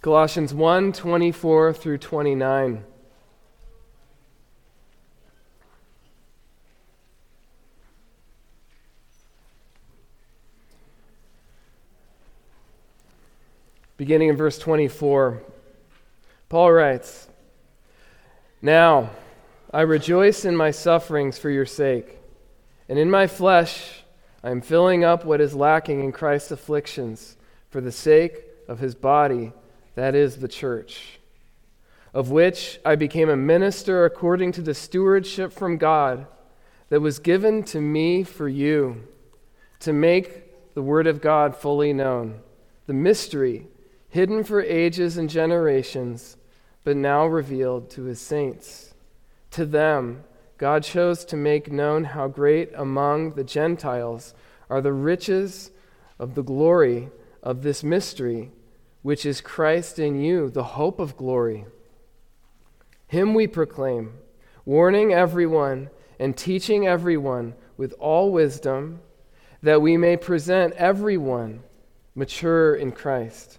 Colossians 1 24 through 29. Beginning in verse 24, Paul writes, Now I rejoice in my sufferings for your sake, and in my flesh I am filling up what is lacking in Christ's afflictions for the sake of his body, that is, the church, of which I became a minister according to the stewardship from God that was given to me for you, to make the word of God fully known, the mystery hidden for ages and generations, but now revealed to his saints. To them, God chose to make known how great among the Gentiles are the riches of the glory of this mystery, which is Christ in you, the hope of glory. Him we proclaim, warning everyone and teaching everyone with all wisdom, that we may present everyone mature in Christ.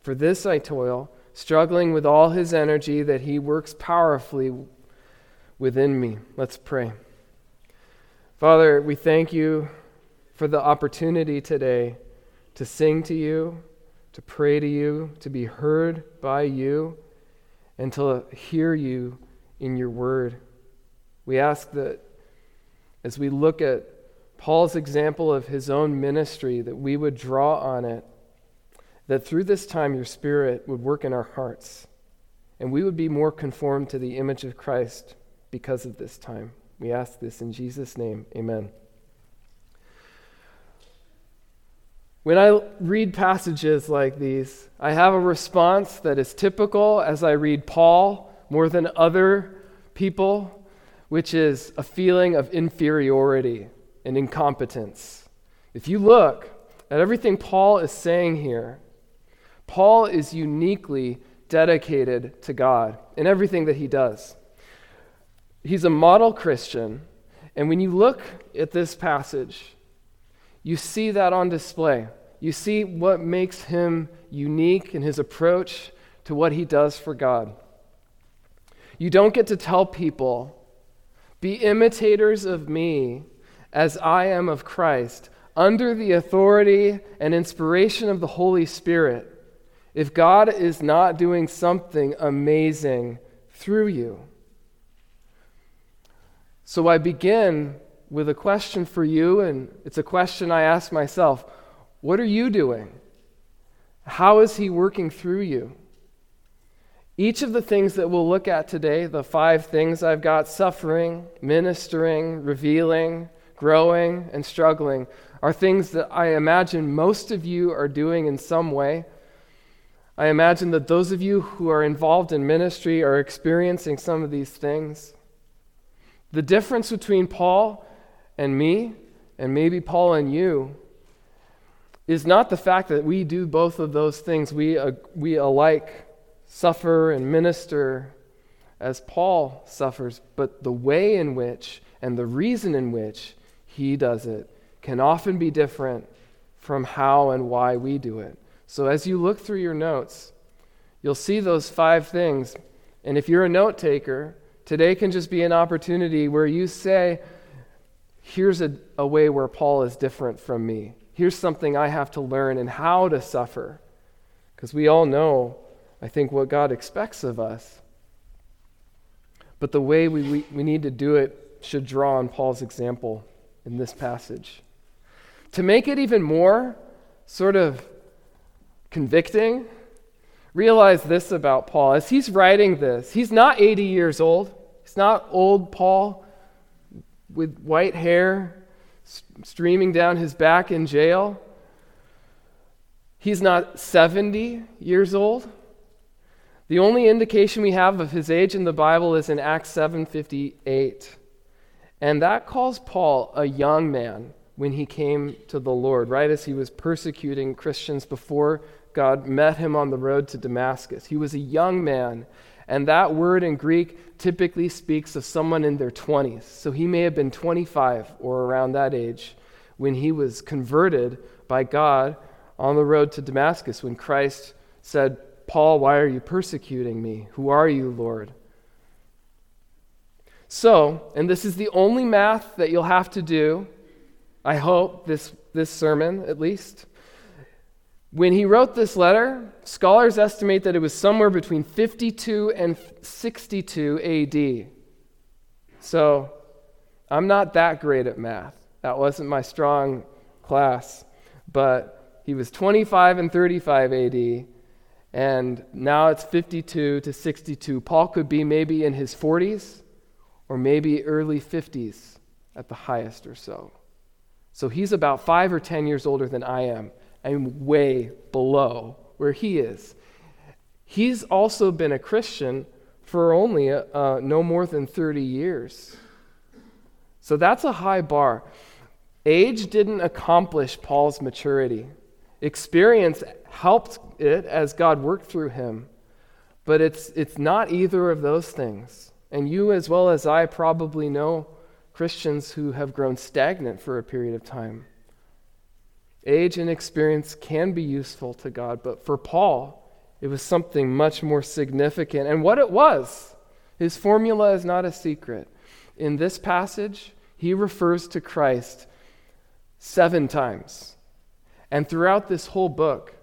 For this I toil, struggling with all his energy that he works powerfully within me. Let's pray. Father, we thank you for the opportunity today to sing to you, to pray to you, to be heard by you, and to hear you in your word. We ask that as we look at Paul's example of his own ministry, that we would draw on it that through this time your Spirit would work in our hearts and we would be more conformed to the image of Christ because of this time. We ask this in Jesus' name. Amen. When I read passages like these, I have a response that is typical as I read Paul more than other people, which is a feeling of inferiority and incompetence. If you look at everything Paul is saying here, Paul is uniquely dedicated to God in everything that he does. He's a model Christian, and when you look at this passage, you see that on display. You see what makes him unique in his approach to what he does for God. You don't get to tell people, be imitators of me as I am of Christ, under the authority and inspiration of the Holy Spirit if God is not doing something amazing through you. So I begin with a question for you, and it's a question I ask myself What are you doing? How is He working through you? Each of the things that we'll look at today, the five things I've got suffering, ministering, revealing, growing, and struggling, are things that I imagine most of you are doing in some way. I imagine that those of you who are involved in ministry are experiencing some of these things. The difference between Paul and me, and maybe Paul and you, is not the fact that we do both of those things. We, uh, we alike suffer and minister as Paul suffers, but the way in which and the reason in which he does it can often be different from how and why we do it. So as you look through your notes, you'll see those five things. And if you're a note taker, today can just be an opportunity where you say, here's a, a way where Paul is different from me. Here's something I have to learn and how to suffer. Because we all know, I think, what God expects of us. But the way we, we, we need to do it should draw on Paul's example in this passage. To make it even more sort of convicting, realize this about Paul. As he's writing this, he's not 80 years old. He's not old Paul with white hair streaming down his back in jail. He's not 70 years old. The only indication we have of his age in the Bible is in Acts 7:58. And that calls Paul a young man when he came to the Lord, right as he was persecuting Christians before God met him on the road to Damascus. He was a young man, and that word in Greek typically speaks of someone in their 20s. So he may have been 25 or around that age when he was converted by God on the road to Damascus, when Christ said, Paul, why are you persecuting me? Who are you, Lord? So, and this is the only math that you'll have to do, I hope, this, this sermon at least. When he wrote this letter, scholars estimate that it was somewhere between 52 and 62 AD. So, I'm not that great at math. That wasn't my strong class. But he was 25 and 35 AD, and now it's 52 to 62. Paul could be maybe in his 40s or maybe early 50s at the highest or so. So he's about five or 10 years older than I am. I'm way below where he is. He's also been a Christian for only uh, no more than 30 years. So that's a high bar. Age didn't accomplish Paul's maturity. Experience helped it as God worked through him. But it's, it's not either of those things. And you, as well as I, probably know Christians who have grown stagnant for a period of time. Age and experience can be useful to God, but for Paul, it was something much more significant. And what it was, his formula is not a secret. In this passage, he refers to Christ seven times. And throughout this whole book,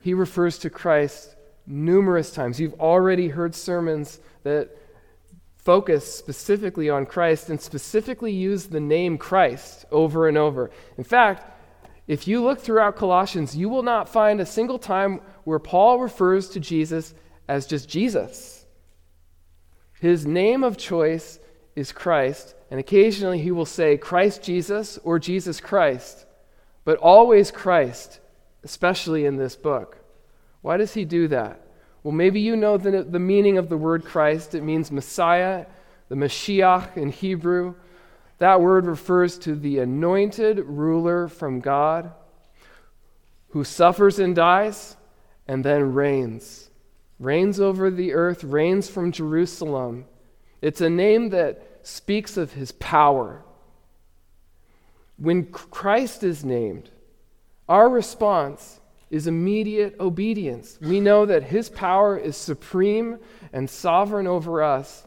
he refers to Christ numerous times. You've already heard sermons that focus specifically on Christ and specifically use the name Christ over and over. In fact, if you look throughout Colossians, you will not find a single time where Paul refers to Jesus as just Jesus. His name of choice is Christ, and occasionally he will say Christ Jesus or Jesus Christ, but always Christ, especially in this book. Why does he do that? Well, maybe you know the, the meaning of the word Christ. It means Messiah, the Mashiach in Hebrew. That word refers to the anointed ruler from God who suffers and dies and then reigns. Reigns over the earth, reigns from Jerusalem. It's a name that speaks of his power. When Christ is named, our response is immediate obedience. We know that his power is supreme and sovereign over us.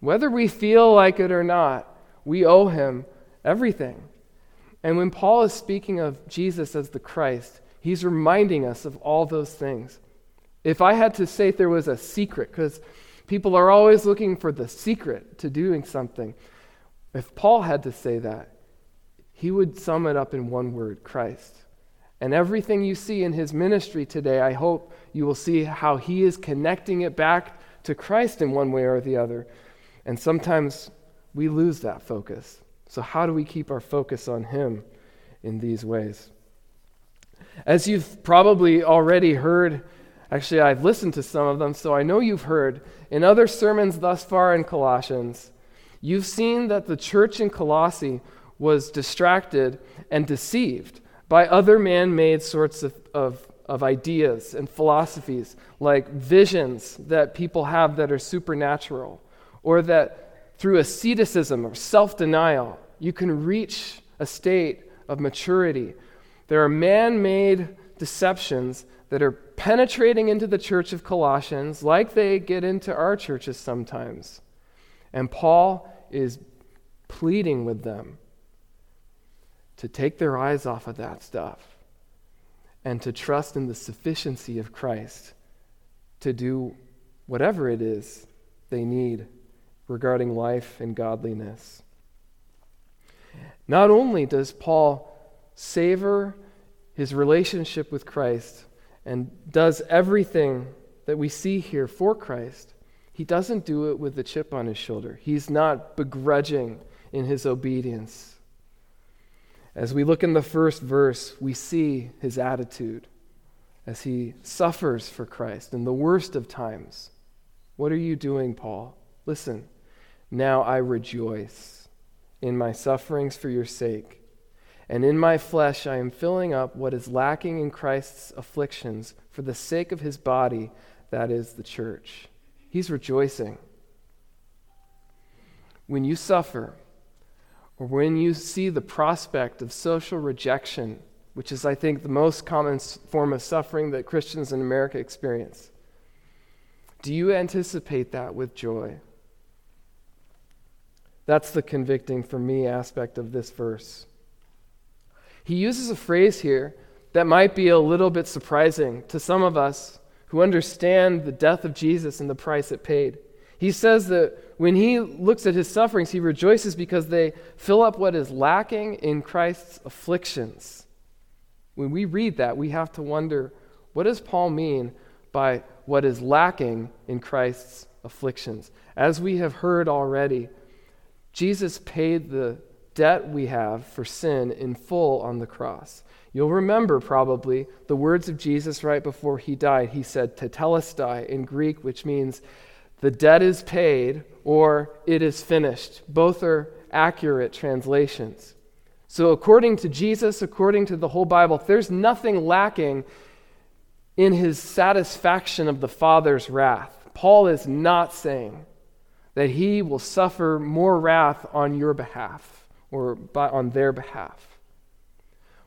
Whether we feel like it or not, we owe him everything. And when Paul is speaking of Jesus as the Christ, he's reminding us of all those things. If I had to say there was a secret, because People are always looking for the secret to doing something. If Paul had to say that, he would sum it up in one word Christ. And everything you see in his ministry today, I hope you will see how he is connecting it back to Christ in one way or the other. And sometimes we lose that focus. So, how do we keep our focus on him in these ways? As you've probably already heard, Actually, I've listened to some of them, so I know you've heard. In other sermons thus far in Colossians, you've seen that the church in Colossae was distracted and deceived by other man made sorts of, of, of ideas and philosophies, like visions that people have that are supernatural, or that through asceticism or self denial, you can reach a state of maturity. There are man made deceptions that are penetrating into the church of Colossians like they get into our churches sometimes. And Paul is pleading with them to take their eyes off of that stuff and to trust in the sufficiency of Christ to do whatever it is they need regarding life and godliness. Not only does Paul savor his relationship with Christ and does everything that we see here for Christ, he doesn't do it with a chip on his shoulder. He's not begrudging in his obedience. As we look in the first verse, we see his attitude as he suffers for Christ in the worst of times. What are you doing, Paul? Listen, now I rejoice in my sufferings for your sake and in my flesh I am filling up what is lacking in Christ's afflictions for the sake of his body, that is the church. He's rejoicing. When you suffer, or when you see the prospect of social rejection, which is, I think, the most common form of suffering that Christians in America experience, Do you anticipate that with joy? That's the convicting for me aspect of this verse. He uses a phrase here that might be a little bit surprising to some of us who understand the death of Jesus and the price it paid. He says that when he looks at his sufferings, he rejoices because they fill up what is lacking in Christ's afflictions. When we read that, we have to wonder what does Paul mean by what is lacking in Christ's afflictions? As we have heard already, Jesus paid the debt we have for sin in full on the cross. You'll remember probably the words of Jesus right before he died. He said, Tetelestai in Greek, which means the debt is paid or it is finished. Both are accurate translations. So, according to Jesus, according to the whole Bible, there's nothing lacking in his satisfaction of the Father's wrath. Paul is not saying that he will suffer more wrath on your behalf or by, on their behalf.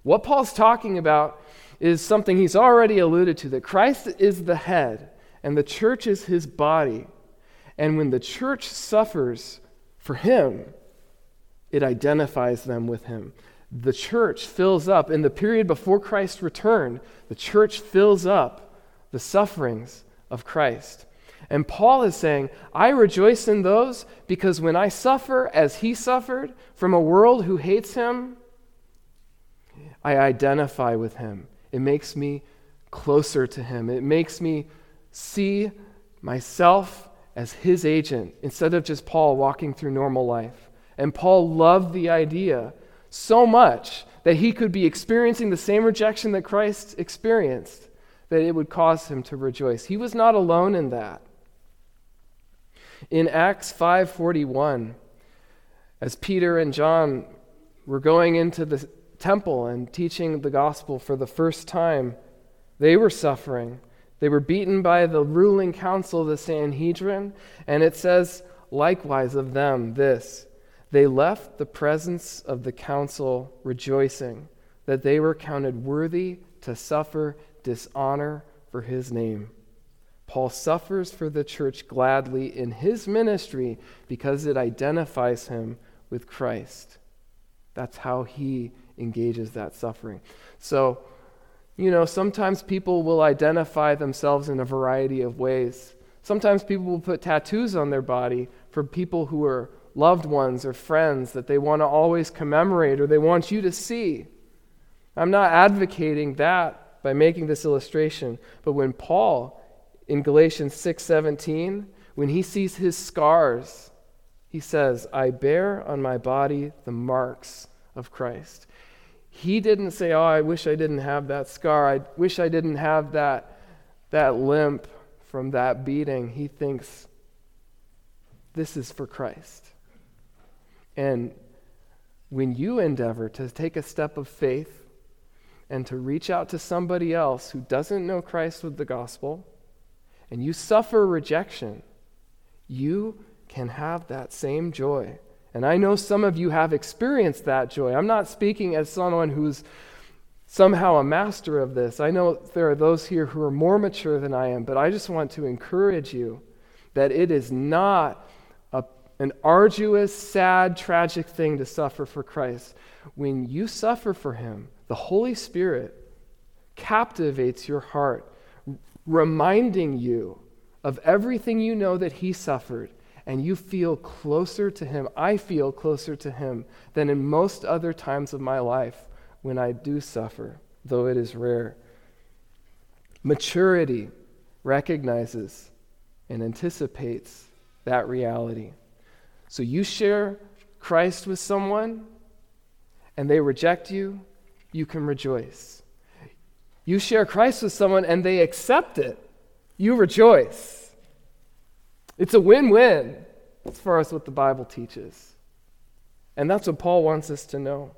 What Paul's talking about is something he's already alluded to that Christ is the head and the church is his body. And when the church suffers for him, it identifies them with him. The church fills up, in the period before Christ's return, the church fills up the sufferings of Christ. And Paul is saying, I rejoice in those because when I suffer as he suffered from a world who hates him, I identify with him. It makes me closer to him. It makes me see myself as his agent instead of just Paul walking through normal life. And Paul loved the idea so much that he could be experiencing the same rejection that Christ experienced, that it would cause him to rejoice. He was not alone in that. In Acts 5:41, as Peter and John were going into the temple and teaching the gospel for the first time, they were suffering. They were beaten by the ruling council the Sanhedrin, and it says likewise of them this they left the presence of the council rejoicing that they were counted worthy to suffer dishonor for his name. Paul suffers for the church gladly in his ministry because it identifies him with Christ. That's how he engages that suffering. So, you know, sometimes people will identify themselves in a variety of ways. Sometimes people will put tattoos on their body for people who are loved ones or friends that they want to always commemorate or they want you to see. I'm not advocating that by making this illustration, but when Paul in Galatians 6:17, when he sees his scars, he says, "I bear on my body the marks of Christ." He didn't say, Oh, I wish I didn't have that scar. I wish I didn't have that, that limp from that beating. He thinks, This is for Christ. And when you endeavor to take a step of faith and to reach out to somebody else who doesn't know Christ with the gospel, and you suffer rejection, you can have that same joy and I know some of you have experienced that joy. I'm not speaking as someone who's somehow a master of this. I know there are those here who are more mature than I am, but I just want to encourage you that it is not a, an arduous, sad, tragic thing to suffer for Christ. When you suffer for Him, the Holy Spirit captivates your heart, reminding you of everything you know that He suffered and you feel closer to Him. I feel closer to Him than in most other times of my life when I do suffer, though it is rare. Maturity recognizes and anticipates that reality. So you share Christ with someone and they reject you, you can rejoice. You share Christ with someone and they accept it, you rejoice. It's a win win as far as what the Bible teaches. And that's what Paul wants us to know.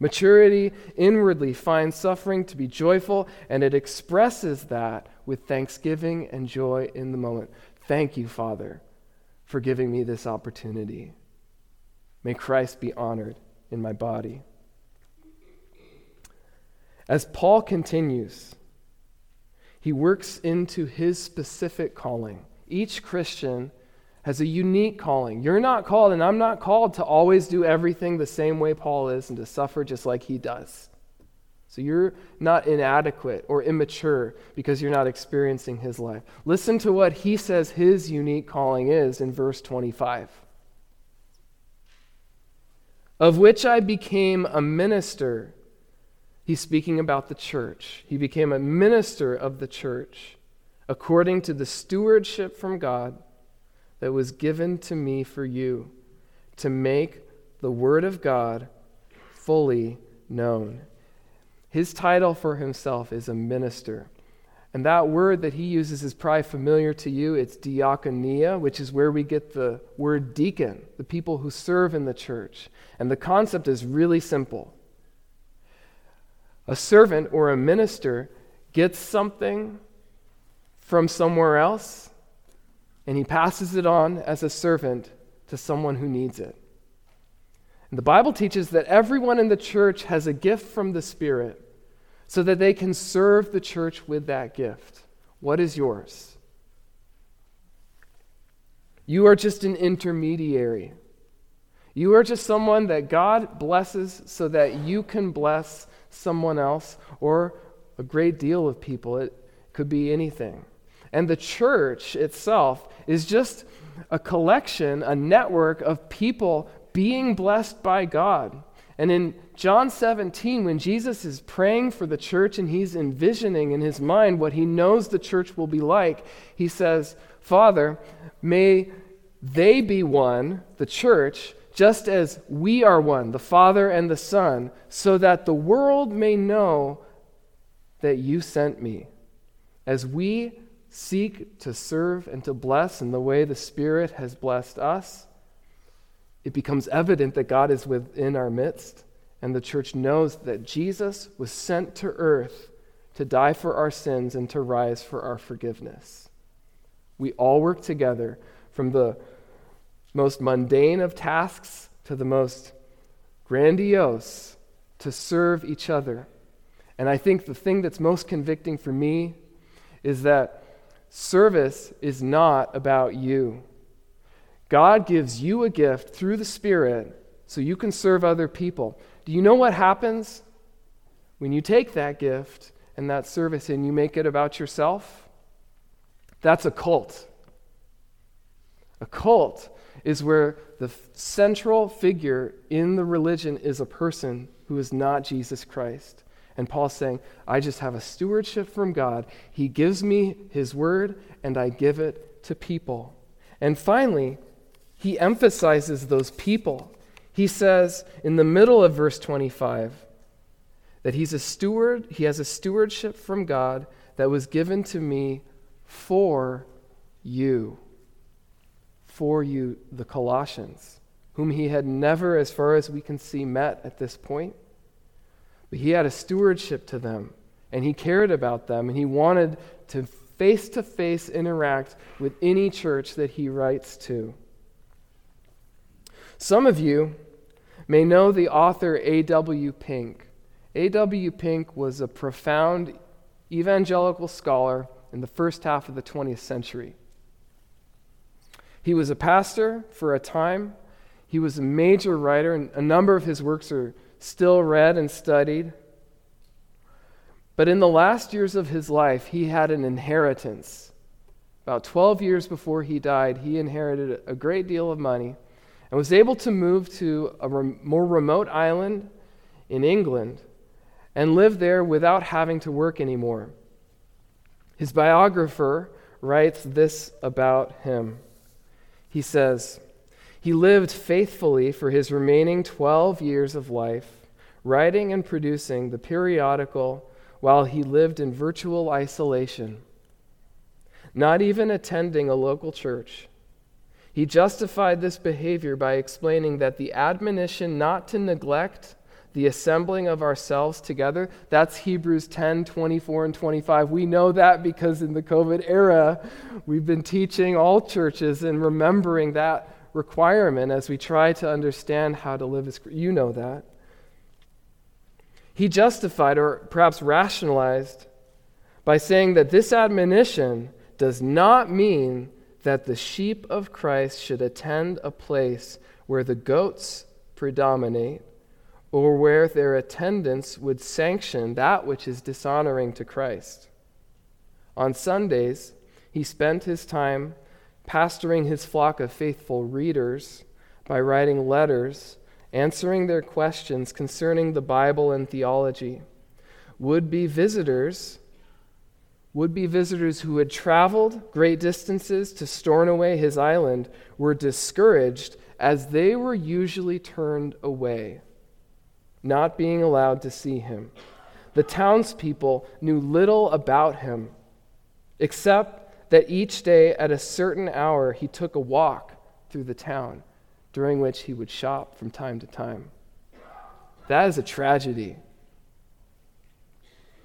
Maturity inwardly finds suffering to be joyful, and it expresses that with thanksgiving and joy in the moment. Thank you, Father, for giving me this opportunity. May Christ be honored in my body. As Paul continues, He works into his specific calling. Each Christian has a unique calling. You're not called, and I'm not called to always do everything the same way Paul is and to suffer just like he does. So you're not inadequate or immature because you're not experiencing his life. Listen to what he says his unique calling is in verse 25. Of which I became a minister. He's speaking about the church. He became a minister of the church according to the stewardship from God that was given to me for you to make the Word of God fully known. His title for himself is a minister. And that word that he uses is probably familiar to you. It's diakonia, which is where we get the word deacon, the people who serve in the church. And the concept is really simple. A servant or a minister gets something from somewhere else, and he passes it on as a servant to someone who needs it. And the Bible teaches that everyone in the church has a gift from the Spirit so that they can serve the church with that gift. What is yours? You are just an intermediary. You are just someone that God blesses so that you can bless someone else or a great deal of people. It could be anything. And the church itself is just a collection, a network of people being blessed by God. And in John 17, when Jesus is praying for the church and he's envisioning in his mind what he knows the church will be like, he says, Father, may they be one, the church, just as we are one, the Father and the Son, so that the world may know that you sent me. As we seek to serve and to bless in the way the Spirit has blessed us, it becomes evident that God is within our midst, and the church knows that Jesus was sent to earth to die for our sins and to rise for our forgiveness. We all work together from the most mundane of tasks to the most grandiose to serve each other. And I think the thing that's most convicting for me is that service is not about you. God gives you a gift through the Spirit so you can serve other people. Do you know what happens when you take that gift and that service and you make it about yourself? That's a cult. A cult is where the central figure in the religion is a person who is not Jesus Christ. And Paul's saying, I just have a stewardship from God. He gives me his word, and I give it to people. And finally, he emphasizes those people. He says in the middle of verse 25 that he's a steward, he has a stewardship from God that was given to me for you. For you, the Colossians, whom he had never, as far as we can see, met at this point. But he had a stewardship to them, and he cared about them, and he wanted to face to face interact with any church that he writes to. Some of you may know the author A.W. Pink. A.W. Pink was a profound evangelical scholar in the first half of the 20th century. He was a pastor for a time. He was a major writer, and a number of his works are still read and studied. But in the last years of his life, he had an inheritance. About 12 years before he died, he inherited a great deal of money and was able to move to a rem- more remote island in England and live there without having to work anymore. His biographer writes this about him. He says, He lived faithfully for his remaining 12 years of life, writing and producing the periodical while he lived in virtual isolation, not even attending a local church. He justified this behavior by explaining that the admonition not to neglect the assembling of ourselves together, that's Hebrews 10 24 and 25. We know that because in the COVID era, we've been teaching all churches and remembering that requirement as we try to understand how to live as you know that. He justified or perhaps rationalized by saying that this admonition does not mean that the sheep of Christ should attend a place where the goats predominate or where their attendance would sanction that which is dishonoring to Christ. On Sundays, he spent his time pastoring his flock of faithful readers by writing letters, answering their questions concerning the Bible and theology. Would be visitors would be visitors who had traveled great distances to Stornoway, his island, were discouraged as they were usually turned away, not being allowed to see him. The townspeople knew little about him, except that each day at a certain hour he took a walk through the town, during which he would shop from time to time. That is a tragedy.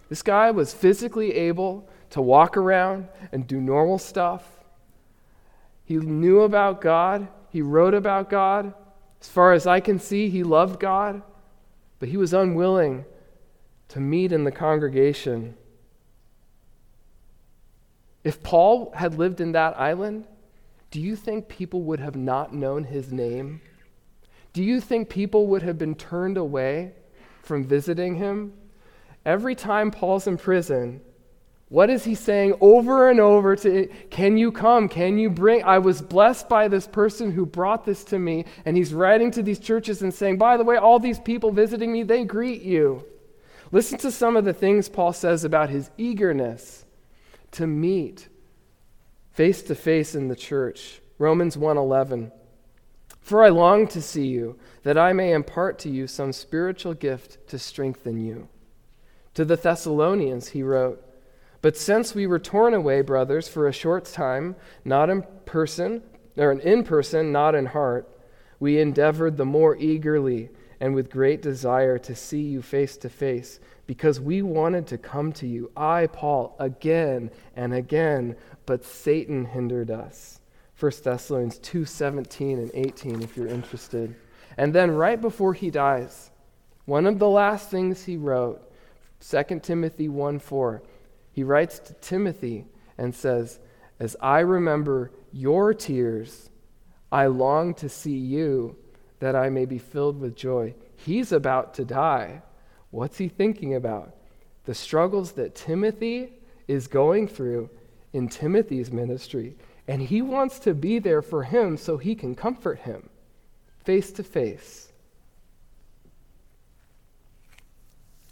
This guy was physically able to walk around and do normal stuff. He knew about God, he wrote about God. As far as I can see, he loved God, but he was unwilling to meet in the congregation. If Paul had lived in that island, do you think people would have not known his name? Do you think people would have been turned away from visiting him? Every time Paul's in prison, what is he saying over and over to can you come? Can you bring? I was blessed by this person who brought this to me. And he's writing to these churches and saying, by the way, all these people visiting me, they greet you. Listen to some of the things Paul says about his eagerness to meet face to face in the church. Romans 1:11 For I long to see you that I may impart to you some spiritual gift to strengthen you. To the Thessalonians he wrote but since we were torn away, brothers, for a short time, not in person, or in person, not in heart, we endeavored the more eagerly and with great desire to see you face to face, because we wanted to come to you, I, Paul, again and again, but Satan hindered us. 1 Thessalonians 2 17 and 18, if you're interested. And then, right before he dies, one of the last things he wrote, 2 Timothy 1 4, he writes to Timothy and says, As I remember your tears, I long to see you that I may be filled with joy. He's about to die. What's he thinking about? The struggles that Timothy is going through in Timothy's ministry. And he wants to be there for him so he can comfort him face to face.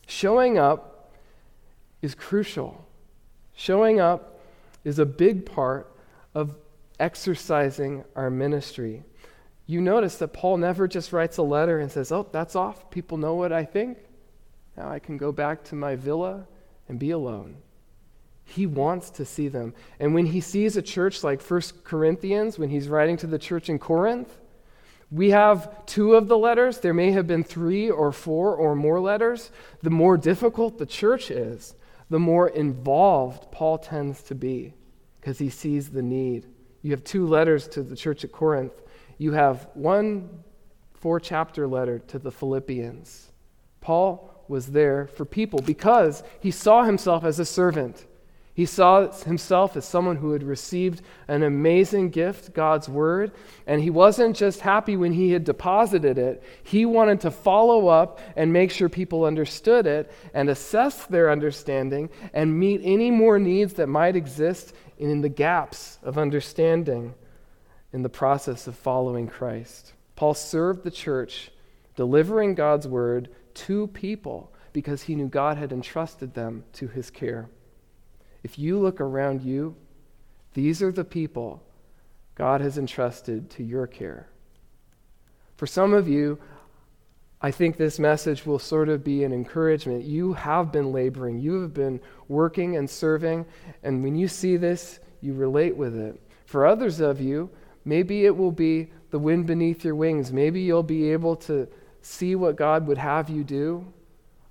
Showing up is crucial. Showing up is a big part of exercising our ministry. You notice that Paul never just writes a letter and says, Oh, that's off. People know what I think. Now I can go back to my villa and be alone. He wants to see them. And when he sees a church like 1 Corinthians, when he's writing to the church in Corinth, we have two of the letters. There may have been three or four or more letters. The more difficult the church is, the more involved Paul tends to be because he sees the need. You have two letters to the church at Corinth. You have one four chapter letter to the Philippians. Paul was there for people because he saw himself as a servant. He saw himself as someone who had received an amazing gift, God's word, and he wasn't just happy when he had deposited it. He wanted to follow up and make sure people understood it and assess their understanding and meet any more needs that might exist in the gaps of understanding in the process of following Christ. Paul served the church, delivering God's word to people because he knew God had entrusted them to his care. If you look around you, these are the people God has entrusted to your care. For some of you, I think this message will sort of be an encouragement. You have been laboring, you have been working and serving, and when you see this, you relate with it. For others of you, maybe it will be the wind beneath your wings. Maybe you'll be able to see what God would have you do,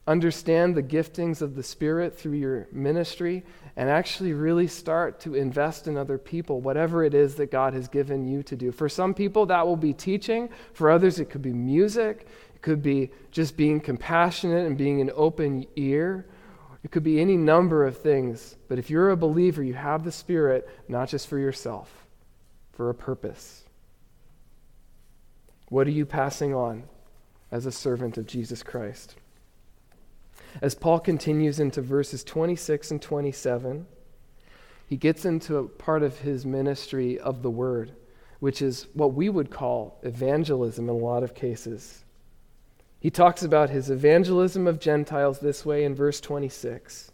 understand the giftings of the Spirit through your ministry, and actually really start to invest in other people, whatever it is that God has given you to do. For some people, that will be teaching. For others, it could be music. It could be just being compassionate and being an open ear. It could be any number of things, but if you're a believer, you have the Spirit not just for yourself, for a purpose. What are you passing on as a servant of Jesus Christ? As Paul continues into verses 26 and 27, he gets into a part of his ministry of the word, which is what we would call evangelism in a lot of cases. He talks about his evangelism of Gentiles this way in verse 26.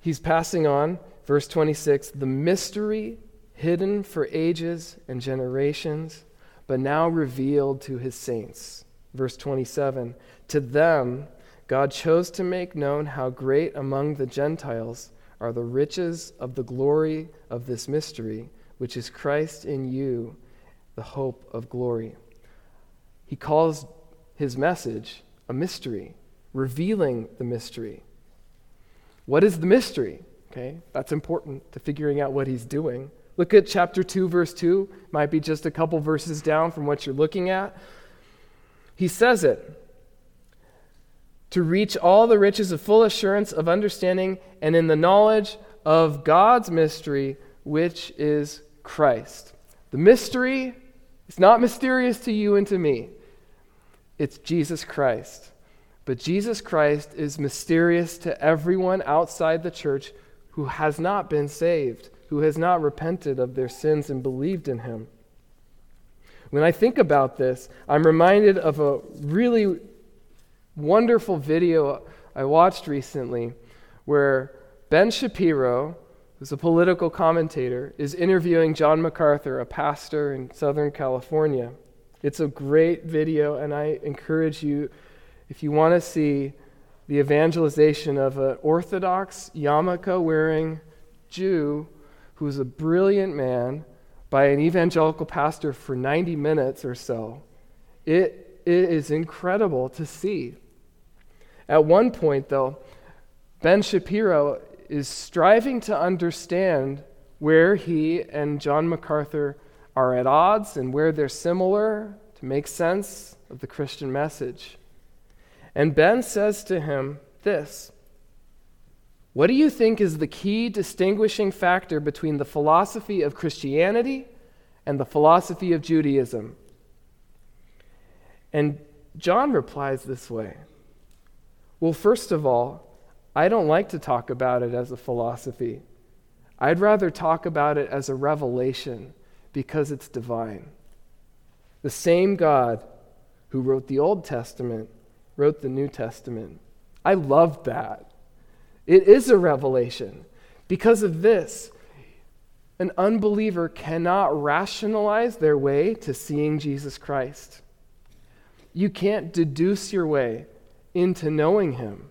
He's passing on, verse 26, the mystery hidden for ages and generations, but now revealed to his saints. Verse 27 To them, God chose to make known how great among the Gentiles are the riches of the glory of this mystery, which is Christ in you, the hope of glory. He calls his message a mystery, revealing the mystery. What is the mystery? Okay, that's important to figuring out what he's doing. Look at chapter 2, verse 2. Might be just a couple verses down from what you're looking at. He says it to reach all the riches of full assurance of understanding and in the knowledge of God's mystery, which is Christ. The mystery is not mysterious to you and to me. It's Jesus Christ. But Jesus Christ is mysterious to everyone outside the church who has not been saved, who has not repented of their sins and believed in him. When I think about this, I'm reminded of a really wonderful video I watched recently where Ben Shapiro, who's a political commentator, is interviewing John MacArthur, a pastor in Southern California. It's a great video, and I encourage you, if you want to see the evangelization of an Orthodox yarmulke wearing Jew who's a brilliant man by an evangelical pastor for 90 minutes or so, it, it is incredible to see. At one point, though, Ben Shapiro is striving to understand where he and John MacArthur are at odds and where they're similar to make sense of the Christian message. And Ben says to him this What do you think is the key distinguishing factor between the philosophy of Christianity and the philosophy of Judaism? And John replies this way Well, first of all, I don't like to talk about it as a philosophy. I'd rather talk about it as a revelation because it's divine. The same God who wrote the Old Testament wrote the New Testament. I love that. It is a revelation. Because of this, an unbeliever cannot rationalize their way to seeing Jesus Christ. You can't deduce your way into knowing him.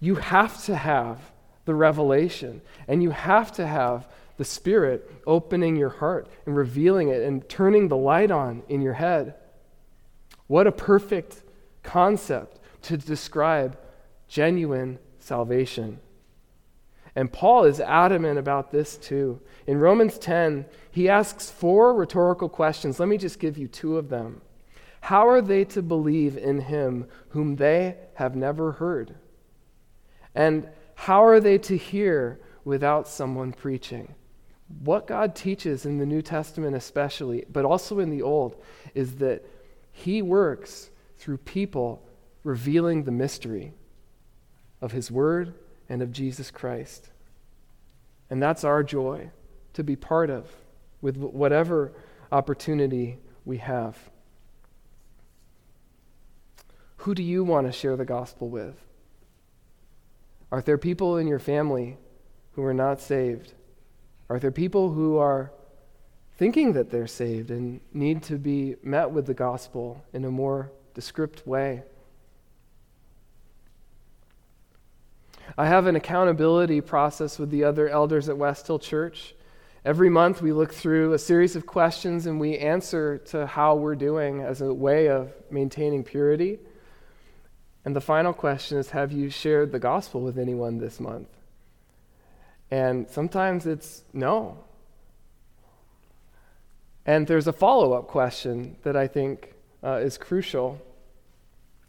You have to have the revelation, and you have to have the Spirit opening your heart and revealing it and turning the light on in your head. What a perfect concept to describe genuine salvation. And Paul is adamant about this too. In Romans 10, he asks four rhetorical questions. Let me just give you two of them. How are they to believe in him whom they have never heard? And how are they to hear without someone preaching? what God teaches in the New Testament, especially, but also in the Old, is that He works through people revealing the mystery of His Word and of Jesus Christ. And that's our joy to be part of with whatever opportunity we have. Who do you want to share the gospel with? Are there people in your family who are not saved? Are there people who are thinking that they're saved and need to be met with the gospel in a more descript way? I have an accountability process with the other elders at West Hill Church. Every month, we look through a series of questions and we answer to how we're doing as a way of maintaining purity. And the final question is Have you shared the gospel with anyone this month? And sometimes it's no. And there's a follow up question that I think uh, is crucial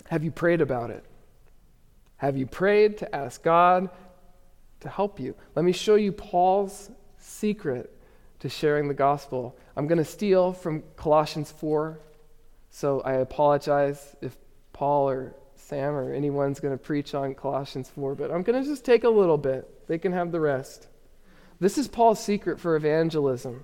Have you prayed about it? Have you prayed to ask God to help you? Let me show you Paul's secret to sharing the gospel. I'm going to steal from Colossians 4, so I apologize if Paul or Sam or anyone's going to preach on Colossians 4, but I'm going to just take a little bit. They can have the rest. This is Paul's secret for evangelism.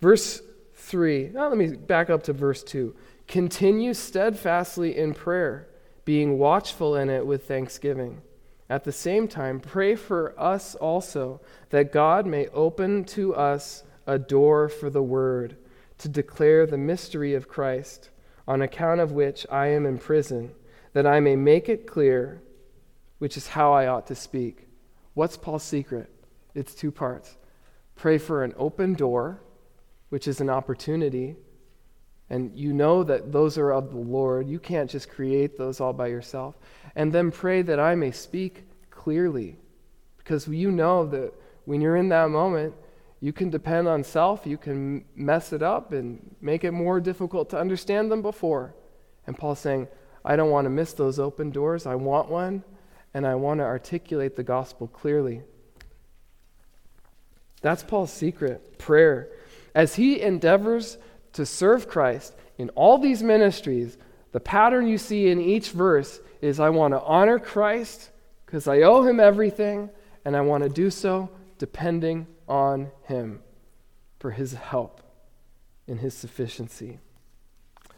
Verse 3. Now let me back up to verse 2. Continue steadfastly in prayer, being watchful in it with thanksgiving. At the same time, pray for us also, that God may open to us a door for the word, to declare the mystery of Christ, on account of which I am in prison, that I may make it clear, which is how I ought to speak. What's Paul's secret? It's two parts. Pray for an open door, which is an opportunity, and you know that those are of the Lord. You can't just create those all by yourself and then pray that I may speak clearly. Because you know that when you're in that moment, you can depend on self, you can mess it up and make it more difficult to understand than before. And Paul's saying, I don't want to miss those open doors. I want one, and I want to articulate the gospel clearly. That's Paul's secret prayer. As he endeavors to serve Christ in all these ministries, the pattern you see in each verse is I want to honor Christ because I owe him everything, and I want to do so depending on him for his help in his sufficiency.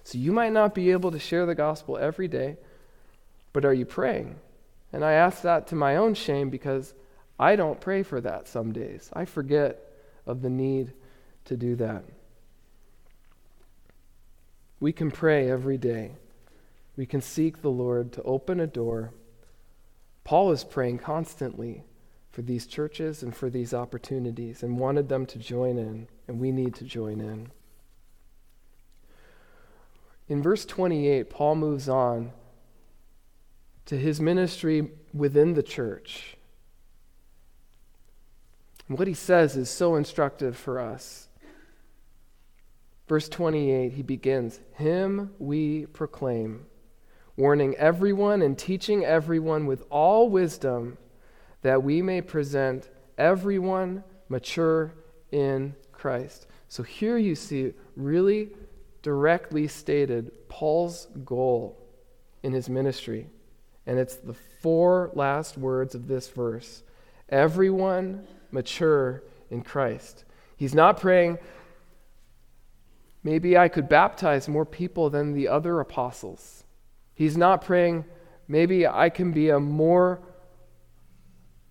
So you might not be able to share the gospel every day, but are you praying? And I ask that to my own shame because I don't pray for that some days. I forget of the need to do that. We can pray every day we can seek the Lord to open a door. Paul is praying constantly for these churches and for these opportunities and wanted them to join in, and we need to join in. In verse 28, Paul moves on to his ministry within the church. And what he says is so instructive for us. Verse 28, he begins, Him we proclaim warning everyone and teaching everyone with all wisdom, that we may present everyone mature in Christ. So here you see really directly stated Paul's goal in his ministry. And it's the four last words of this verse everyone mature in Christ. He's not praying, maybe I could baptize more people than the other apostles. He's not praying, maybe I can be a more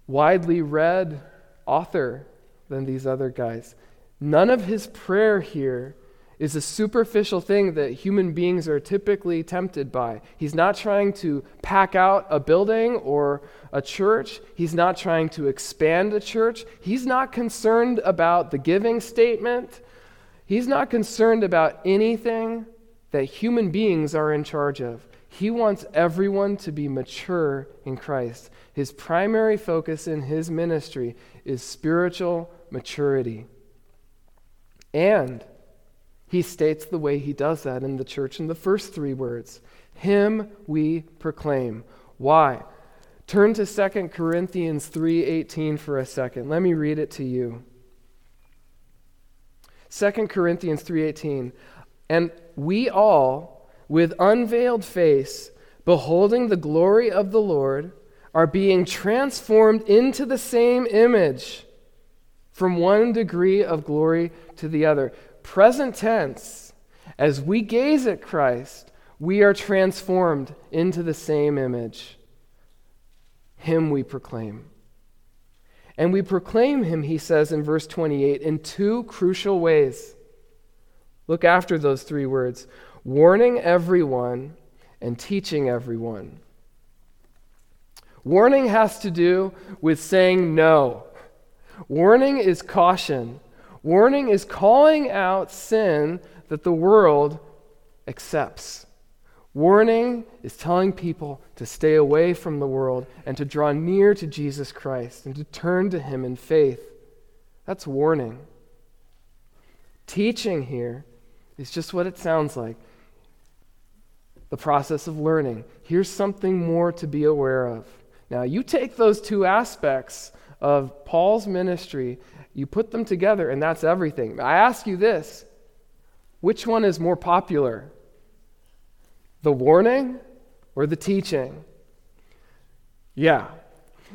widely read author than these other guys. None of his prayer here is a superficial thing that human beings are typically tempted by. He's not trying to pack out a building or a church. He's not trying to expand a church. He's not concerned about the giving statement. He's not concerned about anything that human beings are in charge of. He wants everyone to be mature in Christ. His primary focus in his ministry is spiritual maturity. And he states the way he does that in the church in the first three words Him we proclaim. Why? Turn to 2 Corinthians 3:18 for a second. Let me read it to you. 2 Corinthians 3:18 And we all with unveiled face, beholding the glory of the Lord, are being transformed into the same image from one degree of glory to the other. Present tense, as we gaze at Christ, we are transformed into the same image. Him we proclaim. And we proclaim him, he says in verse 28, in two crucial ways. Look after those three words warning everyone and teaching everyone. Warning has to do with saying no. Warning is caution. Warning is calling out sin that the world accepts. Warning is telling people to stay away from the world and to draw near to Jesus Christ and to turn to Him in faith. That's warning. Teaching here is just what it sounds like the process of learning. Here's something more to be aware of. Now, you take those two aspects of Paul's ministry, you put them together, and that's everything. I ask you this which one is more popular? The warning or the teaching? Yeah.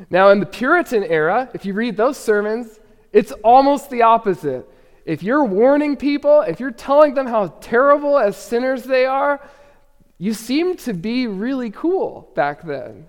Now, in the Puritan era, if you read those sermons, it's almost the opposite. If you're warning people, if you're telling them how terrible as sinners they are, you seem to be really cool back then.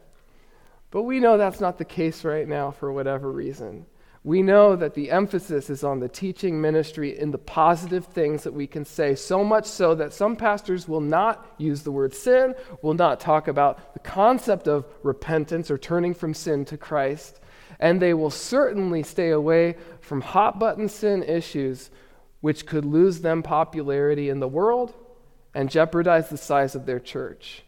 But we know that's not the case right now for whatever reason. We know that the emphasis is on the teaching ministry in the positive things that we can say, so much so that some pastors will not use the word sin, will not talk about the concept of repentance or turning from sin to Christ, and they will certainly stay away from hot button sin issues which could lose them popularity in the world and jeopardize the size of their church.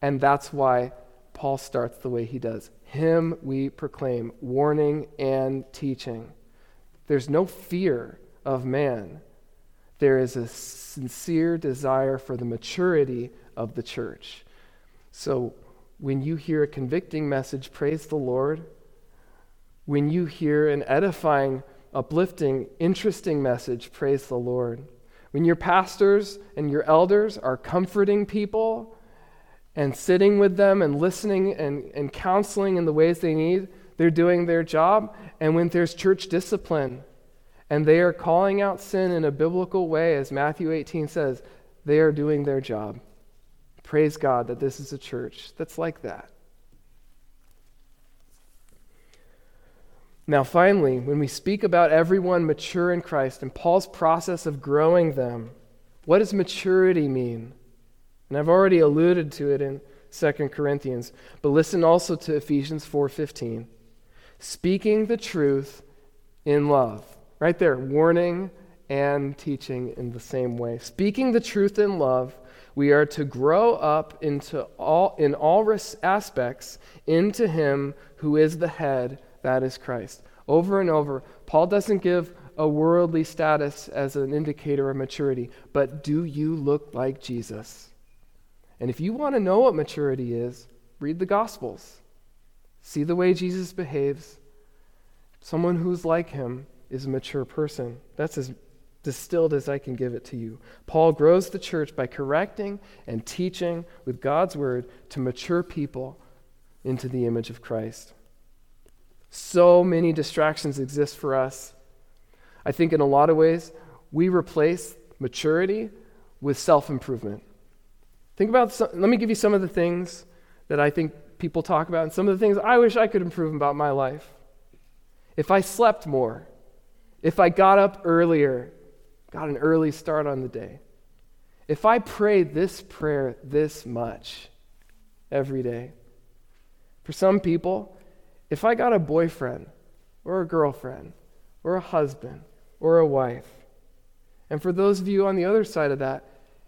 And that's why Paul starts the way he does. Him we proclaim, warning and teaching. There's no fear of man. There is a sincere desire for the maturity of the church. So when you hear a convicting message, praise the Lord. When you hear an edifying, uplifting, interesting message, praise the Lord. When your pastors and your elders are comforting people and sitting with them and listening and, and counseling in the ways they need, they're doing their job. And when there's church discipline and they are calling out sin in a biblical way, as Matthew 18 says, they are doing their job. Praise God that this is a church that's like that. Now, finally, when we speak about everyone mature in Christ and Paul's process of growing them, what does maturity mean? And I've already alluded to it in 2 Corinthians, but listen also to Ephesians 4:15. Speaking the truth in love. Right there, warning and teaching in the same way. Speaking the truth in love, we are to grow up into all in all aspects into him who is the head, that is Christ. Over and over, Paul doesn't give a worldly status as an indicator of maturity, but do you look like Jesus? And if you want to know what maturity is, read the Gospels. See the way Jesus behaves. Someone who's like him is a mature person. That's as distilled as I can give it to you. Paul grows the church by correcting and teaching with God's word to mature people into the image of Christ. So many distractions exist for us. I think in a lot of ways, we replace maturity with self improvement. Think about, some, let me give you some of the things that I think people talk about and some of the things I wish I could improve about my life. If I slept more, if I got up earlier, got an early start on the day, if I prayed this prayer this much every day. For some people, if I got a boyfriend or a girlfriend or a husband or a wife, and for those of you on the other side of that,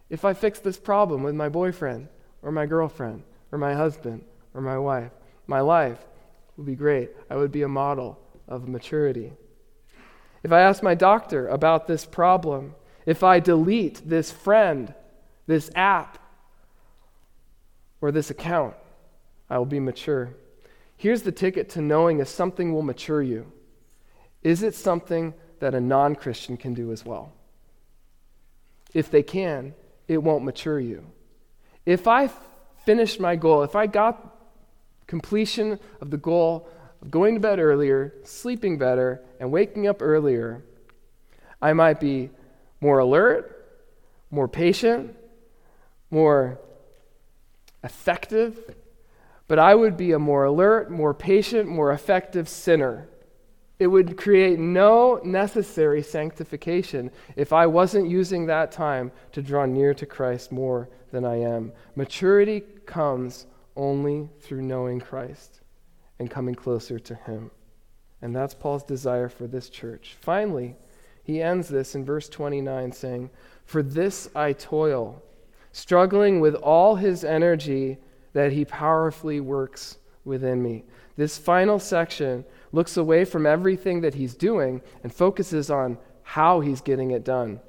if I fix this problem with my boyfriend or my girlfriend or my husband or my wife, my life would be great. I would be a model of maturity. If I ask my doctor about this problem, if I delete this friend, this app, or this account, I will be mature. Here's the ticket to knowing if something will mature you. Is it something that a non Christian can do as well? If they can, it won't mature you. If I finished my goal, if I got completion of the goal of going to bed earlier, sleeping better, and waking up earlier, I might be more alert, more patient, more effective, but I would be a more alert, more patient, more effective sinner. It would create no necessary sanctification if I wasn't using that time to draw near to Christ more than I am. Maturity comes only through knowing Christ and coming closer to Him. And that's Paul's desire for this church. Finally, he ends this in verse 29 saying, For this I toil, struggling with all his energy that he powerfully works within me. This final section looks away from everything that he's doing and focuses on how he's getting it done.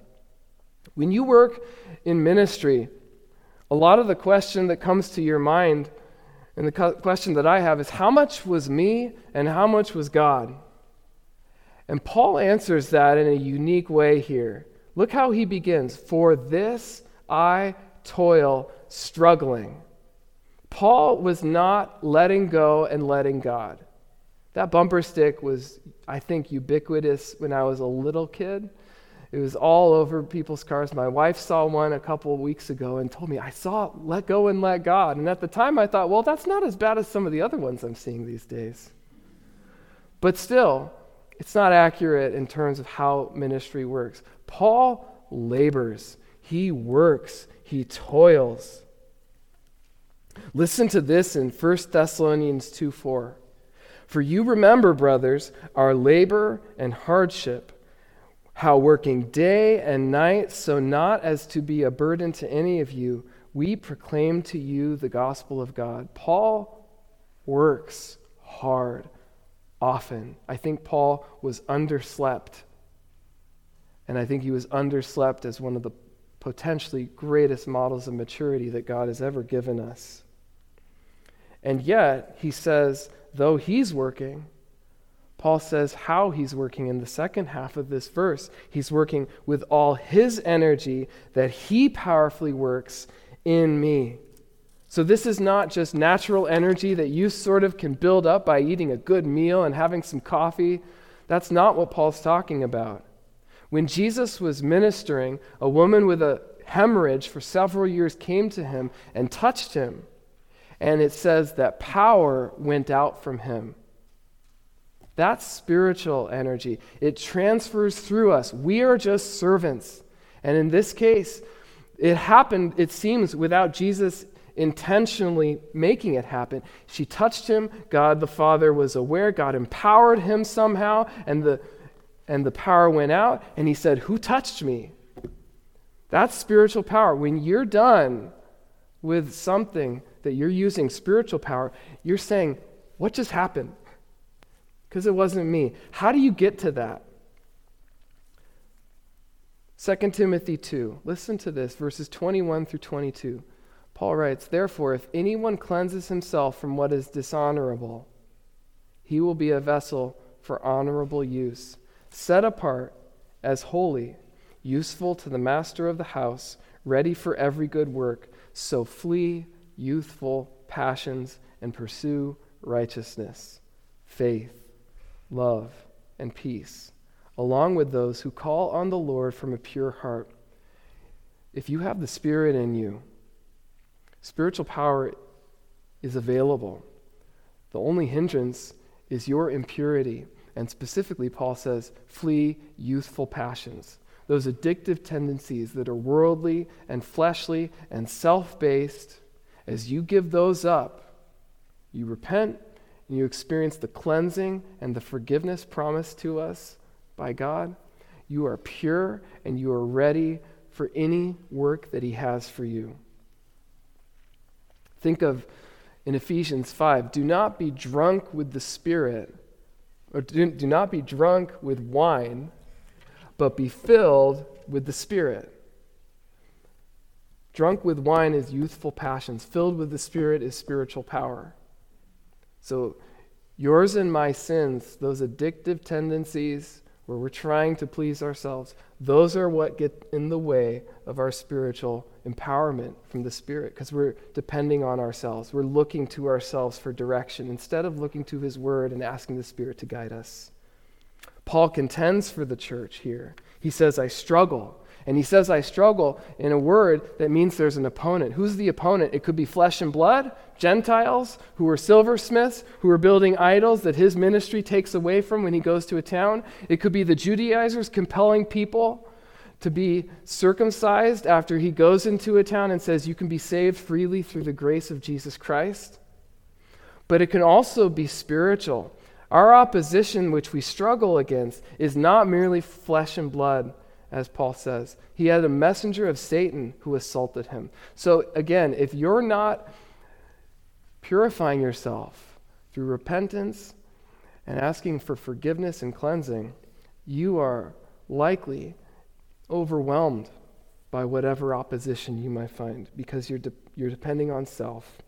When you work in ministry, A lot of the question that comes to your mind and the question that I have is how much was me and how much was God? And Paul answers that in a unique way here. Look how he begins For this I toil, struggling. Paul was not letting go and letting God. That bumper stick was, I think, ubiquitous when I was a little kid. It was all over people's cars. My wife saw one a couple of weeks ago and told me, I saw let go and let God. And at the time I thought, well, that's not as bad as some of the other ones I'm seeing these days. But still, it's not accurate in terms of how ministry works. Paul labors, he works, he toils. Listen to this in 1 Thessalonians 2 4. For you remember, brothers, our labor and hardship, how working day and night, so not as to be a burden to any of you, we proclaim to you the gospel of God. Paul works hard often. I think Paul was underslept. And I think he was underslept as one of the potentially greatest models of maturity that God has ever given us. And yet, he says, though he's working, Paul says how he's working in the second half of this verse. He's working with all his energy that he powerfully works in me. So, this is not just natural energy that you sort of can build up by eating a good meal and having some coffee. That's not what Paul's talking about. When Jesus was ministering, a woman with a hemorrhage for several years came to him and touched him. And it says that power went out from him. That's spiritual energy. It transfers through us. We are just servants. And in this case, it happened, it seems, without Jesus intentionally making it happen. She touched him. God the Father was aware. God empowered him somehow, and the, and the power went out. And he said, Who touched me? That's spiritual power. When you're done with something that you're using spiritual power, you're saying, What just happened? Because it wasn't me. How do you get to that? 2 Timothy 2. Listen to this, verses 21 through 22. Paul writes, Therefore, if anyone cleanses himself from what is dishonorable, he will be a vessel for honorable use, set apart as holy, useful to the master of the house, ready for every good work. So flee youthful passions and pursue righteousness, faith, love, and peace, along with those who call on the Lord from a pure heart. If you have the Spirit in you, Spiritual power is available. The only hindrance is your impurity. And specifically, Paul says, flee youthful passions, those addictive tendencies that are worldly and fleshly and self based. As you give those up, you repent and you experience the cleansing and the forgiveness promised to us by God. You are pure and you are ready for any work that He has for you. Think of in Ephesians 5 do not be drunk with the Spirit, or do, do not be drunk with wine, but be filled with the Spirit. Drunk with wine is youthful passions, filled with the Spirit is spiritual power. So, yours and my sins, those addictive tendencies where we're trying to please ourselves, those are what get in the way of our spiritual empowerment from the Spirit because we're depending on ourselves. We're looking to ourselves for direction instead of looking to His Word and asking the Spirit to guide us. Paul contends for the church here. He says, I struggle. And he says, I struggle in a word that means there's an opponent. Who's the opponent? It could be flesh and blood, Gentiles who are silversmiths, who are building idols that his ministry takes away from when he goes to a town. It could be the Judaizers compelling people to be circumcised after he goes into a town and says, You can be saved freely through the grace of Jesus Christ. But it can also be spiritual. Our opposition, which we struggle against, is not merely flesh and blood, as Paul says. He had a messenger of Satan who assaulted him. So, again, if you're not purifying yourself through repentance and asking for forgiveness and cleansing, you are likely overwhelmed by whatever opposition you might find because you're, de- you're depending on self.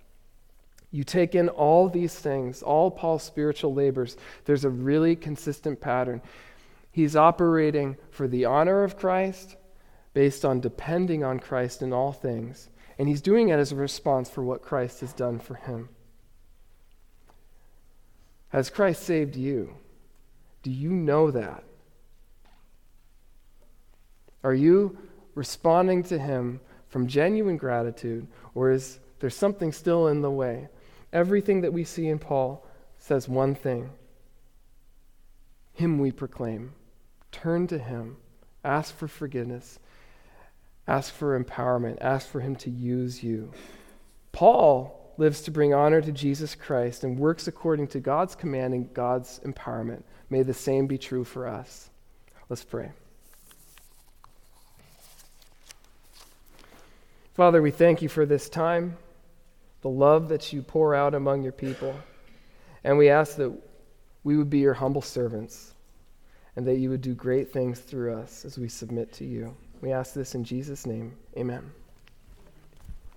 You take in all these things, all Paul's spiritual labors, there's a really consistent pattern. He's operating for the honor of Christ based on depending on Christ in all things. And he's doing it as a response for what Christ has done for him. Has Christ saved you? Do you know that? Are you responding to him from genuine gratitude, or is there something still in the way? Everything that we see in Paul says one thing Him we proclaim. Turn to Him, ask for forgiveness, ask for empowerment, ask for Him to use you. Paul lives to bring honor to Jesus Christ and works according to God's command and God's empowerment. May the same be true for us. Let's pray. Father, we thank you for this time, the love that you pour out among your people. And we ask that we would be your humble servants and that you would do great things through us as we submit to you. We ask this in Jesus' name. Amen.